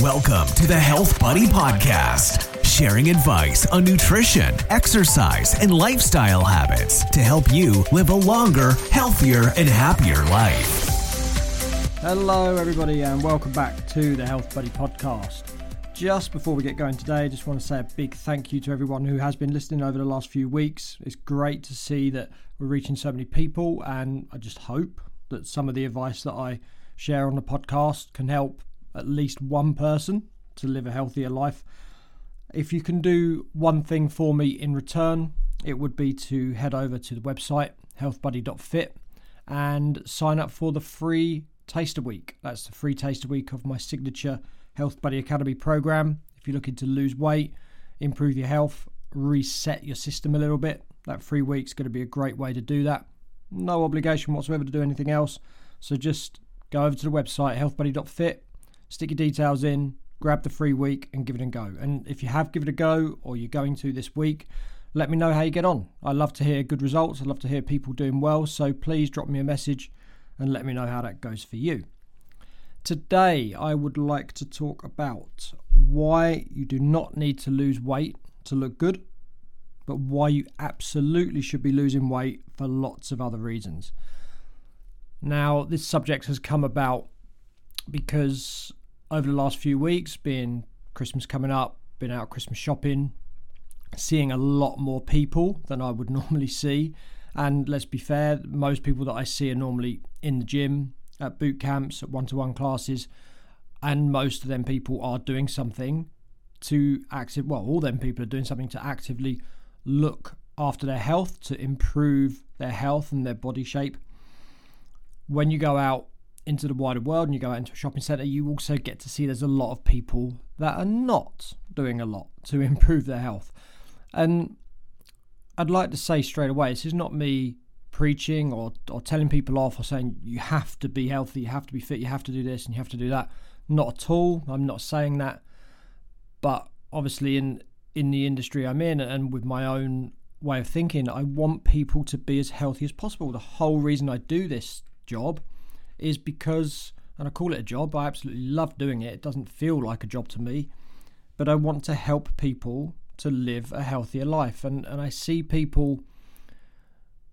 Welcome to the Health Buddy Podcast, sharing advice on nutrition, exercise, and lifestyle habits to help you live a longer, healthier, and happier life. Hello, everybody, and welcome back to the Health Buddy Podcast. Just before we get going today, I just want to say a big thank you to everyone who has been listening over the last few weeks. It's great to see that we're reaching so many people, and I just hope that some of the advice that I share on the podcast can help at least one person to live a healthier life. If you can do one thing for me in return, it would be to head over to the website healthbuddy.fit and sign up for the free taster week. That's the free taster week of my signature Health Buddy Academy program. If you're looking to lose weight, improve your health, reset your system a little bit, that free week's going to be a great way to do that. No obligation whatsoever to do anything else. So just go over to the website healthbuddy.fit stick your details in, grab the free week, and give it a go. And if you have given it a go or you're going to this week, let me know how you get on. I love to hear good results. I love to hear people doing well. So please drop me a message and let me know how that goes for you. Today, I would like to talk about why you do not need to lose weight to look good, but why you absolutely should be losing weight for lots of other reasons. Now, this subject has come about because over the last few weeks, being Christmas coming up, been out Christmas shopping, seeing a lot more people than I would normally see. And let's be fair, most people that I see are normally in the gym, at boot camps, at one to one classes, and most of them people are doing something to active well, all them people are doing something to actively look after their health, to improve their health and their body shape. When you go out into the wider world and you go out into a shopping centre, you also get to see there's a lot of people that are not doing a lot to improve their health. And I'd like to say straight away, this is not me preaching or, or telling people off or saying you have to be healthy, you have to be fit, you have to do this and you have to do that. Not at all. I'm not saying that. But obviously in in the industry I'm in and with my own way of thinking, I want people to be as healthy as possible. The whole reason I do this job is because, and I call it a job, I absolutely love doing it. It doesn't feel like a job to me, but I want to help people to live a healthier life. And, and I see people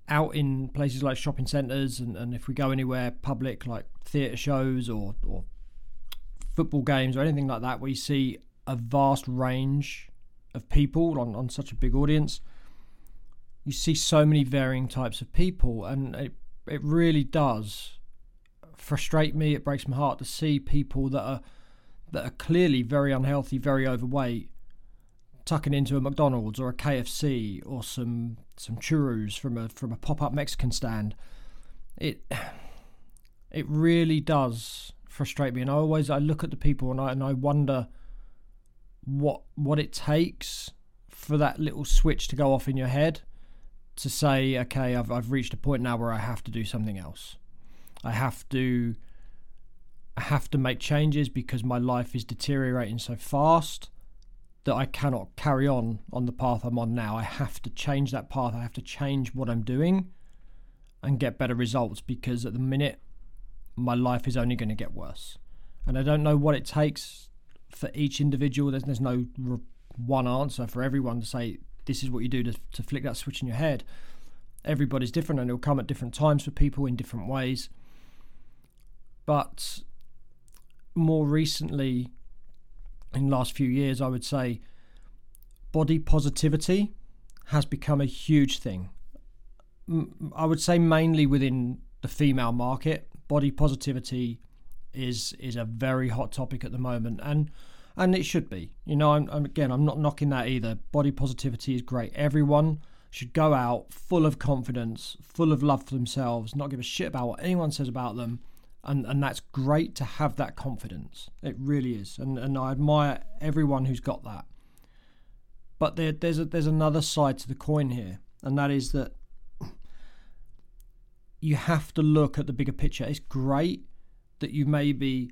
out in places like shopping centres, and, and if we go anywhere public like theatre shows or, or football games or anything like that, we see a vast range of people on, on such a big audience. You see so many varying types of people, and it, it really does frustrate me. It breaks my heart to see people that are that are clearly very unhealthy, very overweight, tucking into a McDonald's or a KFC or some some churros from a from a pop up Mexican stand. It it really does frustrate me, and I always I look at the people and I and I wonder what what it takes for that little switch to go off in your head to say, okay, I've I've reached a point now where I have to do something else. I have to I have to make changes because my life is deteriorating so fast that I cannot carry on on the path I'm on now. I have to change that path. I have to change what I'm doing and get better results because at the minute my life is only going to get worse. And I don't know what it takes for each individual. There's, there's no one answer for everyone to say this is what you do to, to flick that switch in your head. Everybody's different and it'll come at different times for people in different ways. But more recently, in the last few years, I would say body positivity has become a huge thing. I would say mainly within the female market, body positivity is is a very hot topic at the moment, and and it should be. You know, I'm, I'm, again, I'm not knocking that either. Body positivity is great. Everyone should go out full of confidence, full of love for themselves, not give a shit about what anyone says about them, and and that's great to have that confidence. It really is, and and I admire everyone who's got that. But there, there's a, there's another side to the coin here, and that is that you have to look at the bigger picture. It's great that you may be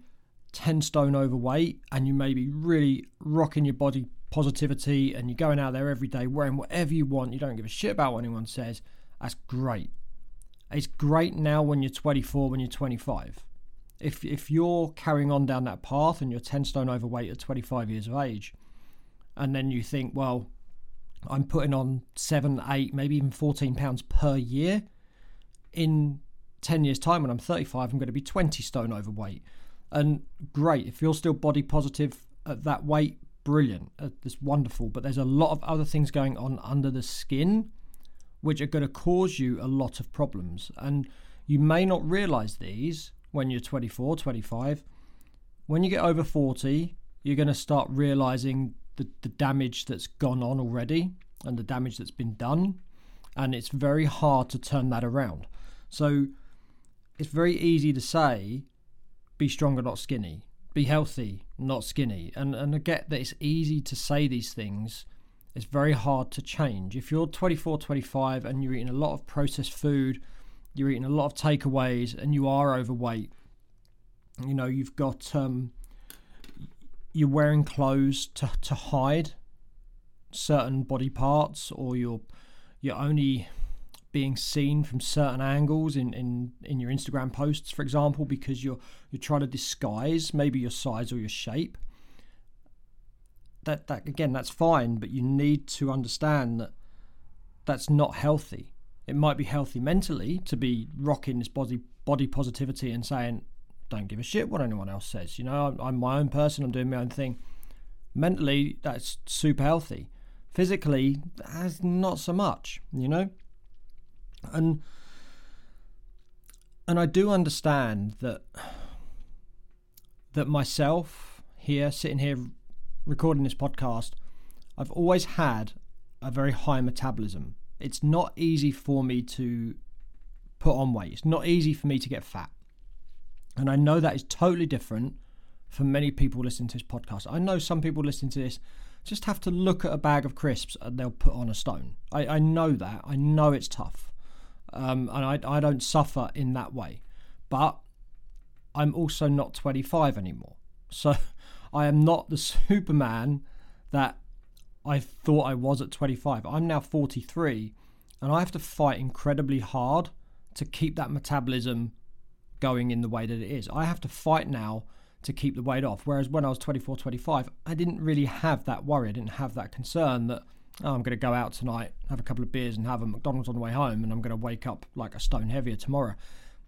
ten stone overweight and you may be really rocking your body positivity and you're going out there every day wearing whatever you want. You don't give a shit about what anyone says. That's great. It's great now when you're 24, when you're 25. if if you're carrying on down that path and you're 10 stone overweight at 25 years of age and then you think well i'm putting on 7 8 maybe even 14 pounds per year in 10 years time when i'm 35 i'm going to be 20 stone overweight and great if you're still body positive at that weight brilliant uh, it's wonderful but there's a lot of other things going on under the skin which are going to cause you a lot of problems and you may not realize these when you're 24, 25. When you get over 40, you're going to start realizing the, the damage that's gone on already and the damage that's been done. And it's very hard to turn that around. So it's very easy to say, be stronger, not skinny. Be healthy, not skinny. And, and I get that it's easy to say these things. It's very hard to change. If you're 24, 25 and you're eating a lot of processed food, you're eating a lot of takeaways and you are overweight you know you've got um, you're wearing clothes to, to hide certain body parts or you're you're only being seen from certain angles in, in, in your Instagram posts, for example, because you're you're trying to disguise maybe your size or your shape. That that again, that's fine, but you need to understand that that's not healthy it might be healthy mentally to be rocking this body body positivity and saying, "Don't give a shit what anyone else says." You know, I'm, I'm my own person. I'm doing my own thing. Mentally, that's super healthy. Physically, that's not so much. You know, and and I do understand that that myself here sitting here recording this podcast, I've always had a very high metabolism it's not easy for me to put on weight. It's not easy for me to get fat. And I know that is totally different for many people listening to this podcast. I know some people listening to this just have to look at a bag of crisps and they'll put on a stone. I, I know that. I know it's tough. Um, and I, I don't suffer in that way. But I'm also not 25 anymore. So I am not the Superman that I thought I was at 25. I'm now 43 and I have to fight incredibly hard to keep that metabolism going in the way that it is. I have to fight now to keep the weight off. Whereas when I was 24, 25, I didn't really have that worry. I didn't have that concern that oh, I'm going to go out tonight, have a couple of beers, and have a McDonald's on the way home, and I'm going to wake up like a stone heavier tomorrow.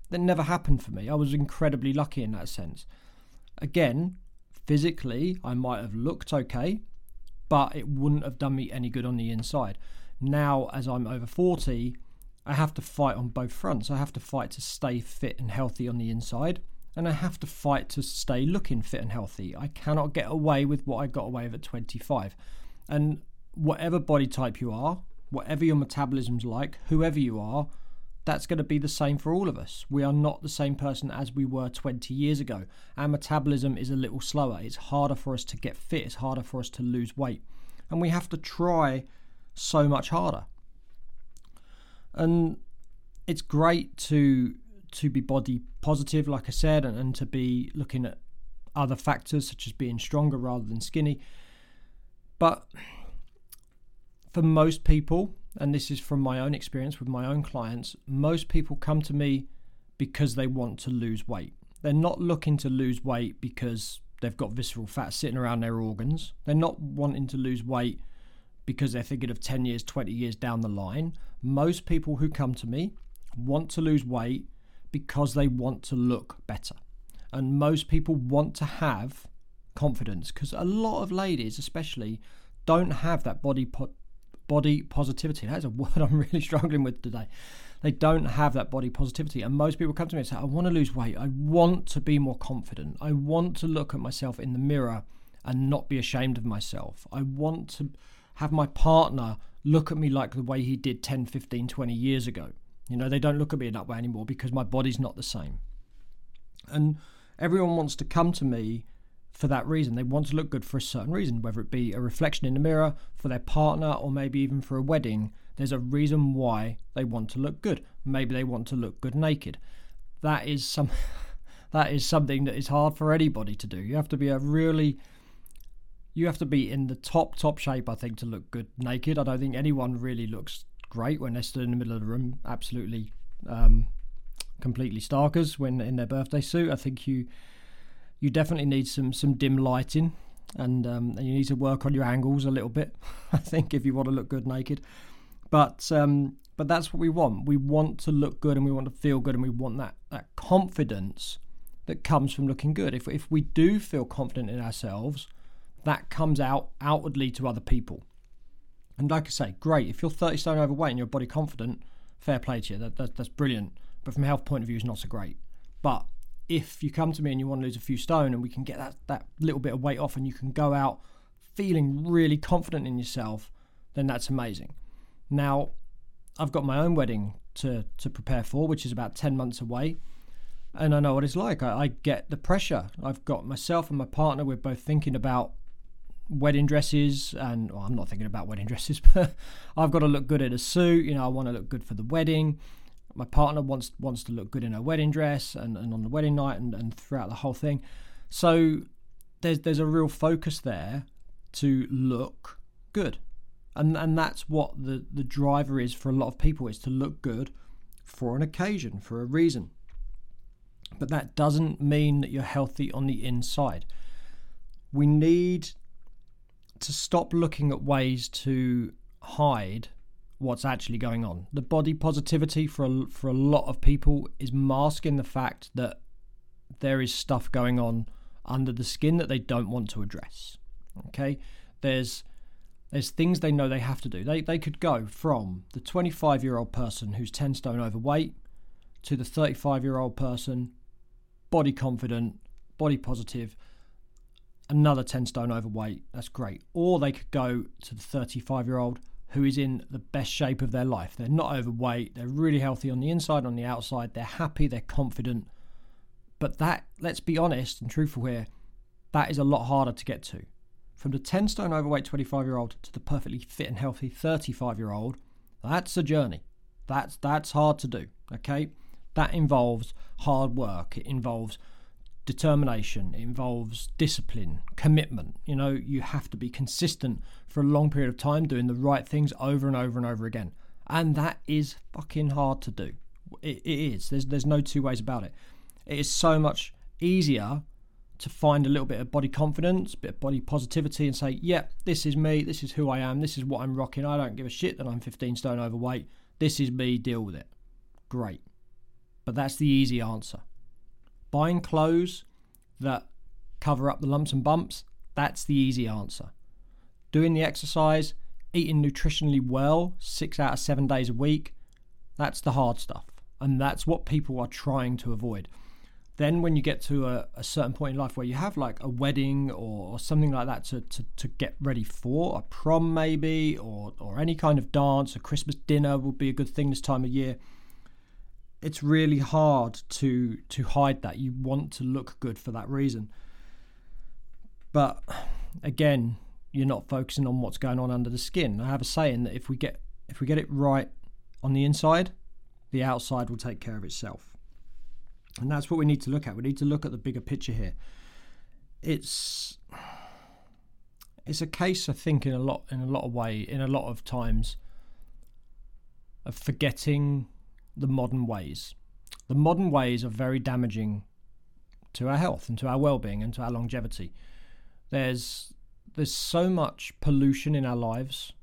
That never happened for me. I was incredibly lucky in that sense. Again, physically, I might have looked okay but it wouldn't have done me any good on the inside. Now, as I'm over 40, I have to fight on both fronts. I have to fight to stay fit and healthy on the inside, and I have to fight to stay looking fit and healthy. I cannot get away with what I got away with at 25. And whatever body type you are, whatever your metabolism's like, whoever you are, that's going to be the same for all of us. We are not the same person as we were 20 years ago. Our metabolism is a little slower. It's harder for us to get fit, it's harder for us to lose weight. And we have to try so much harder. And it's great to to be body positive, like I said, and, and to be looking at other factors such as being stronger rather than skinny. But for most people, and this is from my own experience with my own clients, most people come to me because they want to lose weight. They're not looking to lose weight because they've got visceral fat sitting around their organs. They're not wanting to lose weight because they're thinking of 10 years, 20 years down the line. Most people who come to me want to lose weight because they want to look better. And most people want to have confidence because a lot of ladies, especially, don't have that body body positivity. That's a word I'm really struggling with today. They don't have that body positivity. And most people come to me and say, I want to lose weight. I want to be more confident. I want to look at myself in the mirror and not be ashamed of myself. I want to have my partner look at me like the way he did 10, 15, 20 years ago. You know, they don't look at me in that way anymore because my body's not the same. And everyone wants to come to me for that reason. They want to look good for a certain reason, whether it be a reflection in the mirror, for their partner, or maybe even for a wedding. There's a reason why they want to look good. Maybe they want to look good naked. That is some that is something that is hard for anybody to do. You have to be a really you have to be in the top top shape I think to look good naked. I don't think anyone really looks great when they're stood in the middle of the room absolutely um, completely starkers when in their birthday suit. I think you you definitely need some some dim lighting and um, and you need to work on your angles a little bit. I think if you want to look good naked, but um, but that's what we want. We want to look good and we want to feel good and we want that that confidence that comes from looking good. If if we do feel confident in ourselves, that comes out outwardly to other people. And like I say, great. If you're 30 stone overweight and you're body confident, fair play to you. That, that, that's brilliant. But from a health point of view, it's not so great. But if you come to me and you want to lose a few stone and we can get that, that little bit of weight off and you can go out feeling really confident in yourself, then that's amazing. Now, I've got my own wedding to, to prepare for, which is about 10 months away. And I know what it's like. I, I get the pressure. I've got myself and my partner, we're both thinking about wedding dresses and well, I'm not thinking about wedding dresses but I've got to look good in a suit you know I want to look good for the wedding my partner wants wants to look good in her wedding dress and, and on the wedding night and, and throughout the whole thing. So there's there's a real focus there to look good. And and that's what the, the driver is for a lot of people is to look good for an occasion, for a reason. But that doesn't mean that you're healthy on the inside. We need to stop looking at ways to hide what's actually going on. The body positivity for a, for a lot of people is masking the fact that there is stuff going on under the skin that they don't want to address. Okay, there's there's things they know they have to do. They they could go from the 25 year old person who's 10 stone overweight to the 35 year old person, body confident, body positive, another 10 stone overweight. That's great. Or they could go to the 35 year old who is in the best shape of their life. They're not overweight, they're really healthy on the inside, on the outside, they're happy, they're confident. But that, let's be honest and truthful here, that is a lot harder to get to. From the 10 stone overweight 25 year old to the perfectly fit and healthy 35 year old, that's a journey. That's that's hard to do, okay? That involves hard work. It involves determination, it involves discipline, commitment. You know, you have to be consistent for a long period of time doing the right things over and over and over again. And that is fucking hard to do. It, it is. There's there's no two ways about it. It is so much easier to find a little bit of body confidence, a bit of body positivity, and say, "Yeah, this is me. This is who I am. This is what I'm rocking. I don't give a shit that I'm 15 stone overweight. This is me. Deal with it." Great, but that's the easy answer. Buying clothes that cover up the lumps and bumps, that's the easy answer. Doing the exercise, eating nutritionally well, six out of seven days a week, that's the hard stuff. And that's what people are trying to avoid. Then, when you get to a, a certain point in life where you have like a wedding or, or something like that to, to, to get ready for, a prom maybe, or, or any kind of dance, a Christmas dinner would be a good thing this time of year it's really hard to to hide that. You want to look good for that reason. But again, you're not focusing on what's going on under the skin. I have a saying that if we get if we get it right on the inside, the outside will take care of itself. And that's what we need to look at. We need to look at the bigger picture here. It's it's a case I think in a lot in a lot of way in a lot of times of forgetting the modern ways. The modern ways are very damaging to our health and to our well-being and to our longevity. There's there's so much pollution in our lives,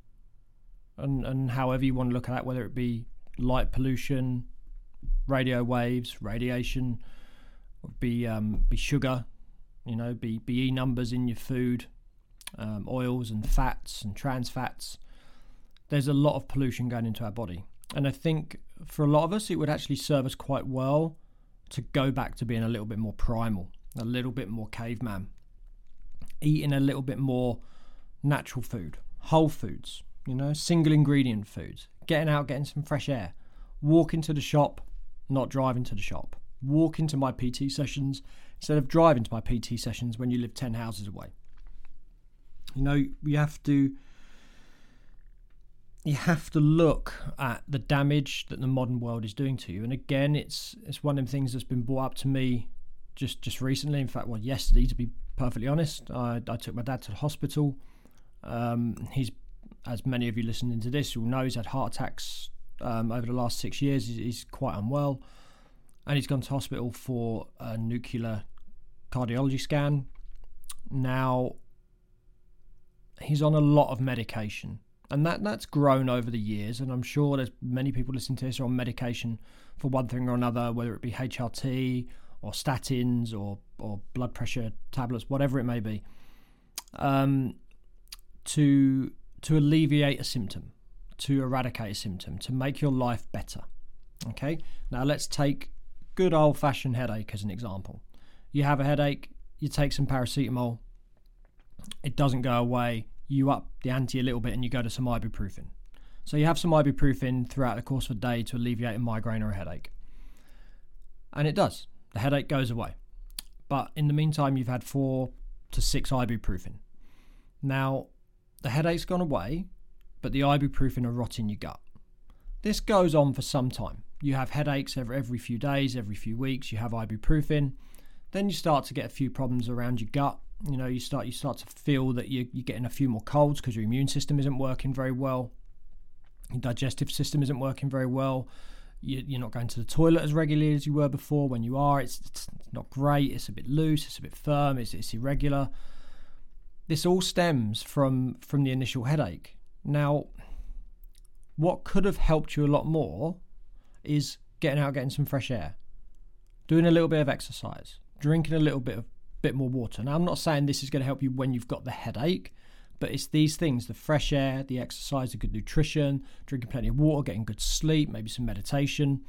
and and however you want to look at that, whether it be light pollution, radio waves, radiation, be um, be sugar, you know, be be E numbers in your food, um, oils and fats and trans fats. There's a lot of pollution going into our body, and I think for a lot of us, it would actually serve us quite well to go back to being a little bit more primal, a little bit more caveman, eating a little bit more natural food, whole foods, you know, single ingredient foods, getting out, getting some fresh air, walking to the shop, not driving to the shop, walking to my PT sessions instead of driving to my PT sessions when you live 10 houses away. You know, you have to you have to look at the damage that the modern world is doing to you. And again, it's it's one of the things that's been brought up to me just just recently. In fact, well, yesterday, to be perfectly honest, I, I took my dad to the hospital. Um, he's, as many of you listening to this will know, he's had heart attacks um, over the last six years. He's, he's, quite unwell, and he's gone to hospital for a nuclear cardiology scan. Now, he's on a lot of medication, and that, that's grown over the years. And I'm sure there's many people listening to this are on medication for one thing or another, whether it be HRT or statins or, or blood pressure tablets, whatever it may be, um, to, to alleviate a symptom, to eradicate a symptom, to make your life better. Okay, now let's take good old fashioned headache as an example. You have a headache, you take some paracetamol, it doesn't go away, you up the ante a little bit and you go to some ibuprofen. So you have some ibuprofen throughout the course of a day to alleviate a migraine or a headache. And it does. The headache goes away. But in the meantime, you've had four to six ibuprofen. Now, the headache's gone away, but the ibuprofen are rotting your gut. This goes on for some time. You have headaches every, every few days, every few weeks, you have ibuprofen. Then you start to get a few problems around your gut. You know, you start you start to feel that you, you're getting a few more colds because your immune system isn't working very well. Your digestive system isn't working very well. You, are not going to the toilet as regularly as you were before. When you are, it's, it's not great. It's a bit loose. It's a bit firm. It's, it's irregular. This all stems from from the initial headache. Now, what could have helped you a lot more is getting out, getting some fresh air, doing a little bit of exercise, drinking a little bit of bit more water. Now, I'm not saying this is going to help you when you've got the headache, but it's these things: the fresh air, the exercise, the good nutrition, drinking plenty of water, getting good sleep, maybe some meditation.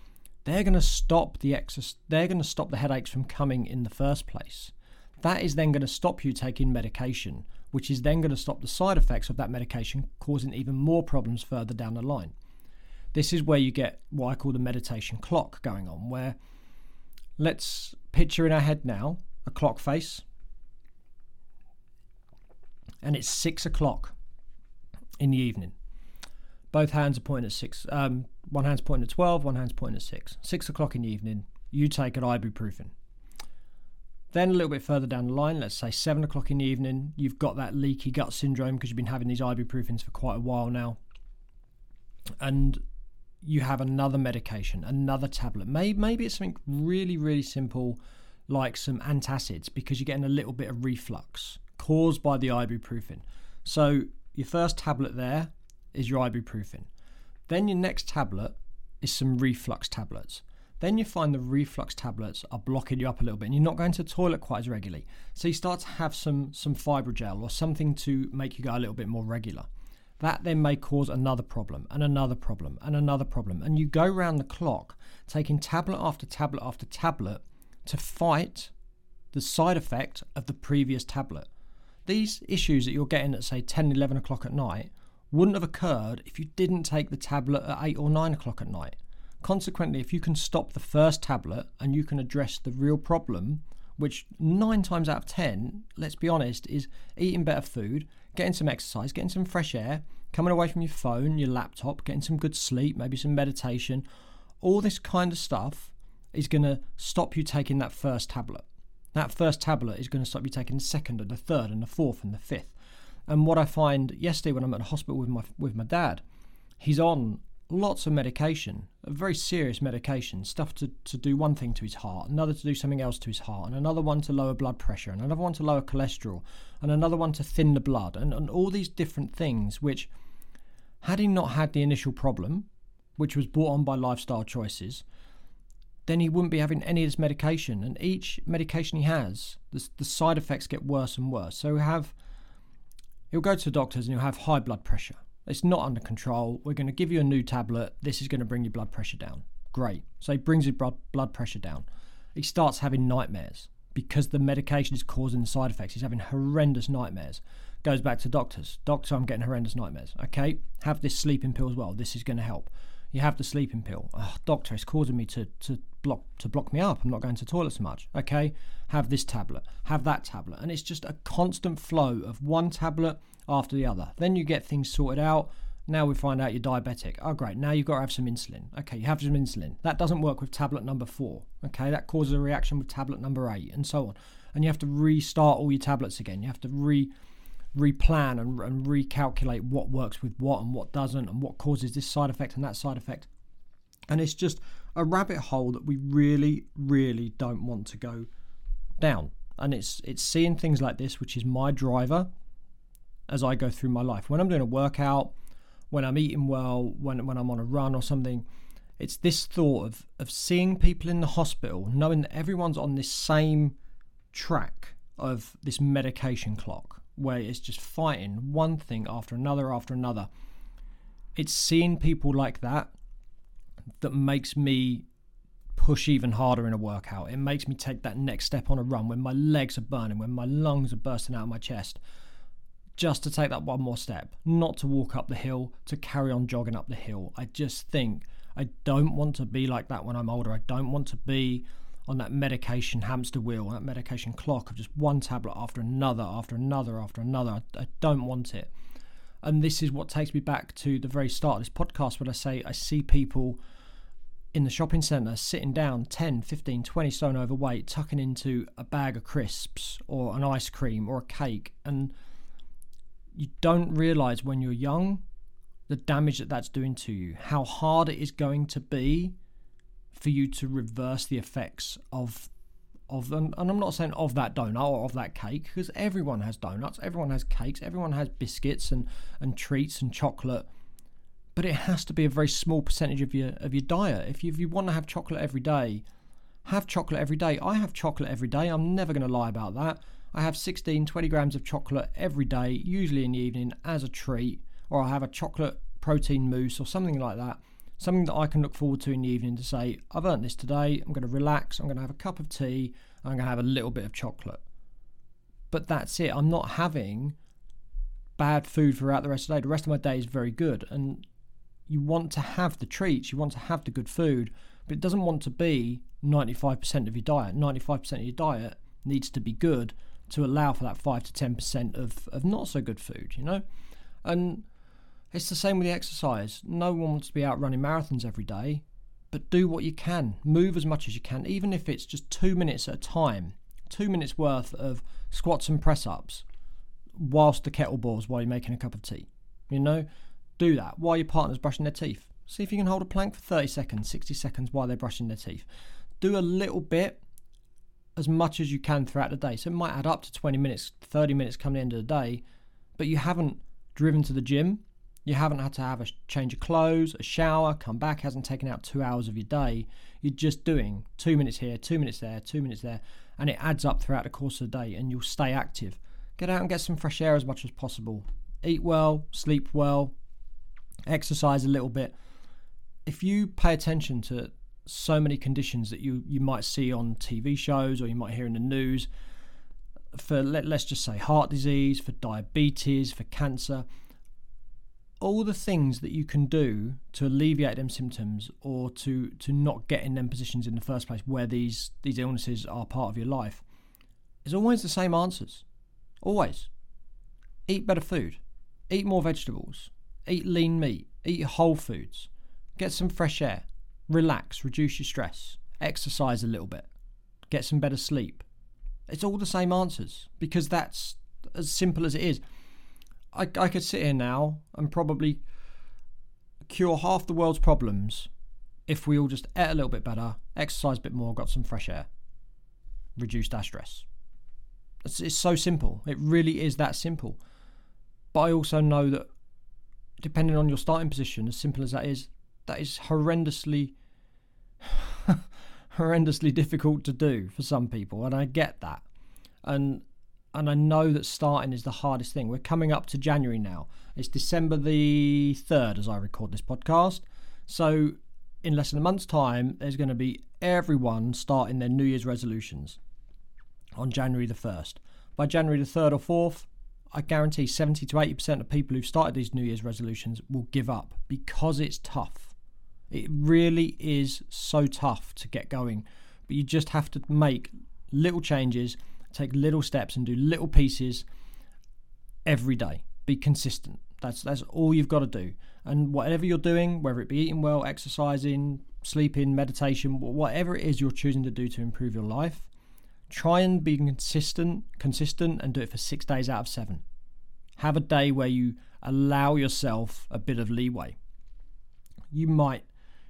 They're going to stop the exercise. They're going to stop the headaches from coming in the first place. That is then going to stop you taking medication, which is then going to stop the side effects of that medication causing even more problems further down the line. This is where you get what I call the medication clock going on, where let's picture in our head now a clock face, and it's six o'clock in the evening. Both hands are pointing at six. Um, one hand's pointing at 12, one hand's pointing at six. Six o'clock in the evening, you take an ibuprofen. Then a little bit further down the line, let's say seven o'clock in the evening, you've got that leaky gut syndrome because you've been having these ibuprofens for quite a while now. And you have another medication, another tablet. Maybe, maybe it's something really, really simple like some antacids because you're getting a little bit of reflux caused by the ibuprofen. So, your first tablet there is your ibuprofen. Then, your next tablet is some reflux tablets. Then you find the reflux tablets are blocking you up a little bit and you're not going to the toilet quite as regularly. So you start to have some some fibrogel or something to make you go a little bit more regular. That then may cause another problem and another problem and another problem. And you go round the clock taking tablet after tablet after tablet to fight the side effect of the previous tablet. These issues that you're getting at, say, 10, 11 o'clock at night wouldn't have occurred if you didn't take the tablet at 8 or 9 o'clock at night. Consequently, if you can stop the first tablet and you can address the real problem, which nine times out of 10, let's be honest, is eating better food, getting some exercise, getting some fresh air, coming away from your phone, your laptop, getting some good sleep, maybe some meditation, all this kind of stuff is going to stop you taking that first tablet. That first tablet is going to stop you taking the second and the third and the fourth and the fifth. And what I find yesterday when I'm at the hospital with my with my dad, he's on lots of medication, very serious medication, stuff to, to do one thing to his heart, another to do something else to his heart, and another one to lower blood pressure, and another one to lower cholesterol, and another one to thin the blood, and, and all these different things which, had he not had the initial problem, which was brought on by lifestyle choices, then he wouldn't be having any of this medication. And each medication he has, the, the side effects get worse and worse. So he'll have, he'll go to the doctors and he'll have high blood pressure. It's not under control. We're going to give you a new tablet. This is going to bring your blood pressure down. Great. So he brings his blood, pressure down. He starts having nightmares because the medication is causing the side effects. He's having horrendous nightmares. Goes back to doctors. Doctor, I'm getting horrendous nightmares. Okay, have this sleeping pill as well. This is going to help. You have the sleeping pill. Oh, doctor, it's causing me to, to block to block me up. I'm not going to toilet so much. Okay, have this tablet, have that tablet, and it's just a constant flow of one tablet after the other. Then you get things sorted out. Now we find out you're diabetic. Oh, great. Now you've got to have some insulin. Okay, you have some insulin. That doesn't work with tablet number four. Okay, that causes a reaction with tablet number eight, and so on. And you have to restart all your tablets again. You have to re replan and, and recalculate what works with what and what doesn't and what causes this side effect and that side effect. And it's just a rabbit hole that we really, really don't want to go down. And it's it's seeing things like this, which is my driver as I go through my life. When I'm doing a workout, when I'm eating well, when when I'm on a run or something, it's this thought of of seeing people in the hospital, knowing that everyone's on this same track of this medication clock where it's just fighting one thing after another after another. It's seeing people like that that makes me push even harder in a workout. It makes me take that next step on a run when my legs are burning, when my lungs are bursting out of my chest. Just to take that one more step, not to walk up the hill, to carry on jogging up the hill. I just think I don't want to be like that when I'm older. I don't want to be on that medication hamster wheel, that medication clock of just one tablet after another, after another, after another. I, I don't want it. And this is what takes me back to the very start of this podcast when I say I see people in the shopping centre sitting down 10, 15, 20 stone overweight, tucking into a bag of crisps or an ice cream or a cake. And you don't realise when you're young the damage that that's doing to you, how hard it is going to be for you to reverse the effects of of and, and I'm not saying of that donut or of that cake because everyone has donuts, everyone has cakes, everyone has biscuits and and treats and chocolate. But it has to be a very small percentage of your of your diet. If you if you want to have chocolate every day, have chocolate every day. I have chocolate every day. I'm never going to lie about that. I have 16, 20 grams of chocolate every day, usually in the evening as a treat, or I have a chocolate protein mousse or something like that something that I can look forward to in the evening to say, I've earned this today, I'm going to relax, I'm going to have a cup of tea, I'm going to have a little bit of chocolate. But that's it. I'm not having bad food throughout the rest of the day. The rest of my day is very good. And you want to have the treats, you want to have the good food, but it doesn't want to be 95% of your diet. 95% of your diet needs to be good to allow for that 5 to 10% of, of not so good food, you know? And it's the same with the exercise. No one wants to be out running marathons every day, but do what you can. Move as much as you can, even if it's just two minutes at a time. Two minutes worth of squats and press ups whilst the kettle boils while you're making a cup of tea. You know, do that while your partner's brushing their teeth. See if you can hold a plank for 30 seconds, 60 seconds while they're brushing their teeth. Do a little bit as much as you can throughout the day. So it might add up to 20 minutes, 30 minutes come the end of the day, but you haven't driven to the gym you haven't had to have a change of clothes, a shower, come back, hasn't taken out two hours of your day. You're just doing two minutes here, two minutes there, two minutes there, and it adds up throughout the course of the day and you'll stay active. Get out and get some fresh air as much as possible. Eat well, sleep well, exercise a little bit. If you pay attention to so many conditions that you, you might see on TV shows or you might hear in the news, for let, let's just say heart disease, for diabetes, for cancer, all the things that you can do to alleviate them symptoms or to to not get in them positions in the first place where these these illnesses are part of your life is always the same answers. Always. Eat better food. Eat more vegetables. Eat lean meat. Eat whole foods. Get some fresh air relax reduce your stress exercise a little bit get some better sleep it's all the same answers because that's as simple as it is I, I could sit here now and probably cure half the world's problems if we all just ate a little bit better, exercise a bit more, got some fresh air, reduced our stress. It's, it's so simple. It really is that simple. But I also know that depending on your starting position, as simple as that is, that is horrendously, horrendously difficult to do for some people, and I get that. And and I know that starting is the hardest thing. We're coming up to January now. It's December the 3rd as I record this podcast. So, in less than a month's time, there's going to be everyone starting their New Year's resolutions on January the 1st. By January the 3rd or 4th, I guarantee 70 to 80% of people who've started these New Year's resolutions will give up because it's tough. It really is so tough to get going, but you just have to make little changes Take little steps and do little pieces every day. Be consistent. That's that's all you've got to do. And whatever you're doing, whether it be eating well, exercising, sleeping, meditation, whatever it is you're choosing to do to improve your life, try and be consistent, consistent and do it for 6 days out of 7. Have a day where you allow yourself a bit of leeway. You might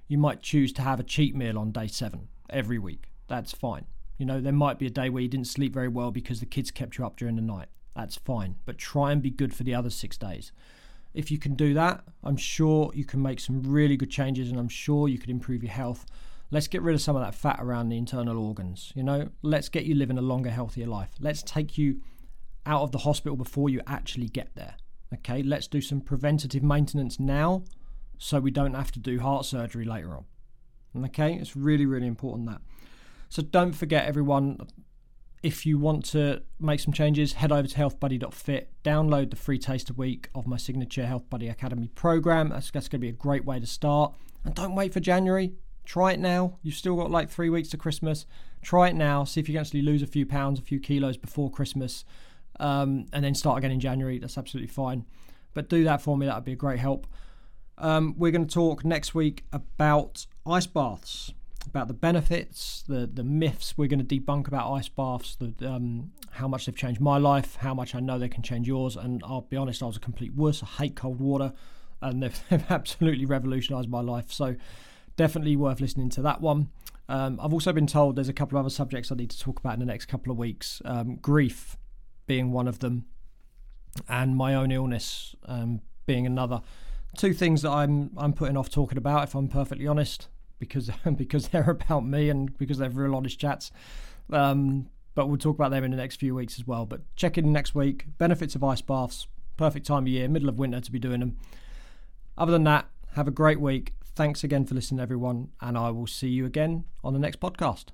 You might choose to have a cheat meal on day seven every week. That's fine. You know, there might be a day where you didn't sleep very well because the kids kept you up during the night. That's fine. But try and be good for the other six days. If you can do that, I'm sure you can make some really good changes and I'm sure you could improve your health. Let's get rid of some of that fat around the internal organs. You know, let's get you living a longer, healthier life. Let's take you out of the hospital before you actually get there. Okay, let's do some preventative maintenance now so we don't have to do heart surgery later on. Okay, it's really, really important that. So don't forget, everyone, if you want to make some changes, head over to healthbuddy.fit, download the free taste a week of my signature Health Buddy Academy program. That's, that's going to be a great way to start. And don't wait for January. Try it now. You've still got like three weeks to Christmas. Try it now. See if you can actually lose a few pounds, a few kilos before Christmas, um, and then start again in January. That's absolutely fine. But do that for me. That would be a great help. Um, we're going to talk next week about ice baths about the benefits, the the myths. We're going to debunk about ice baths, the um, how much they've changed my life, how much I know they can change yours. And I'll be honest, I was a complete wuss. I hate cold water, and they've, they've absolutely revolutionised my life. So definitely worth listening to that one. Um, I've also been told there's a couple of other subjects I need to talk about in the next couple of weeks. Um, grief being one of them, and my own illness um, being another. Two things that I'm I'm putting off talking about, if I'm perfectly honest because because they're about me and because they're real honest chats. Um, but we'll talk about them in the next few weeks as well. But check in next week. Benefits of ice baths. Perfect time of year, middle of winter to be doing them. Other than that, have a great week. Thanks again for listening, everyone, and I will see you again on the next podcast.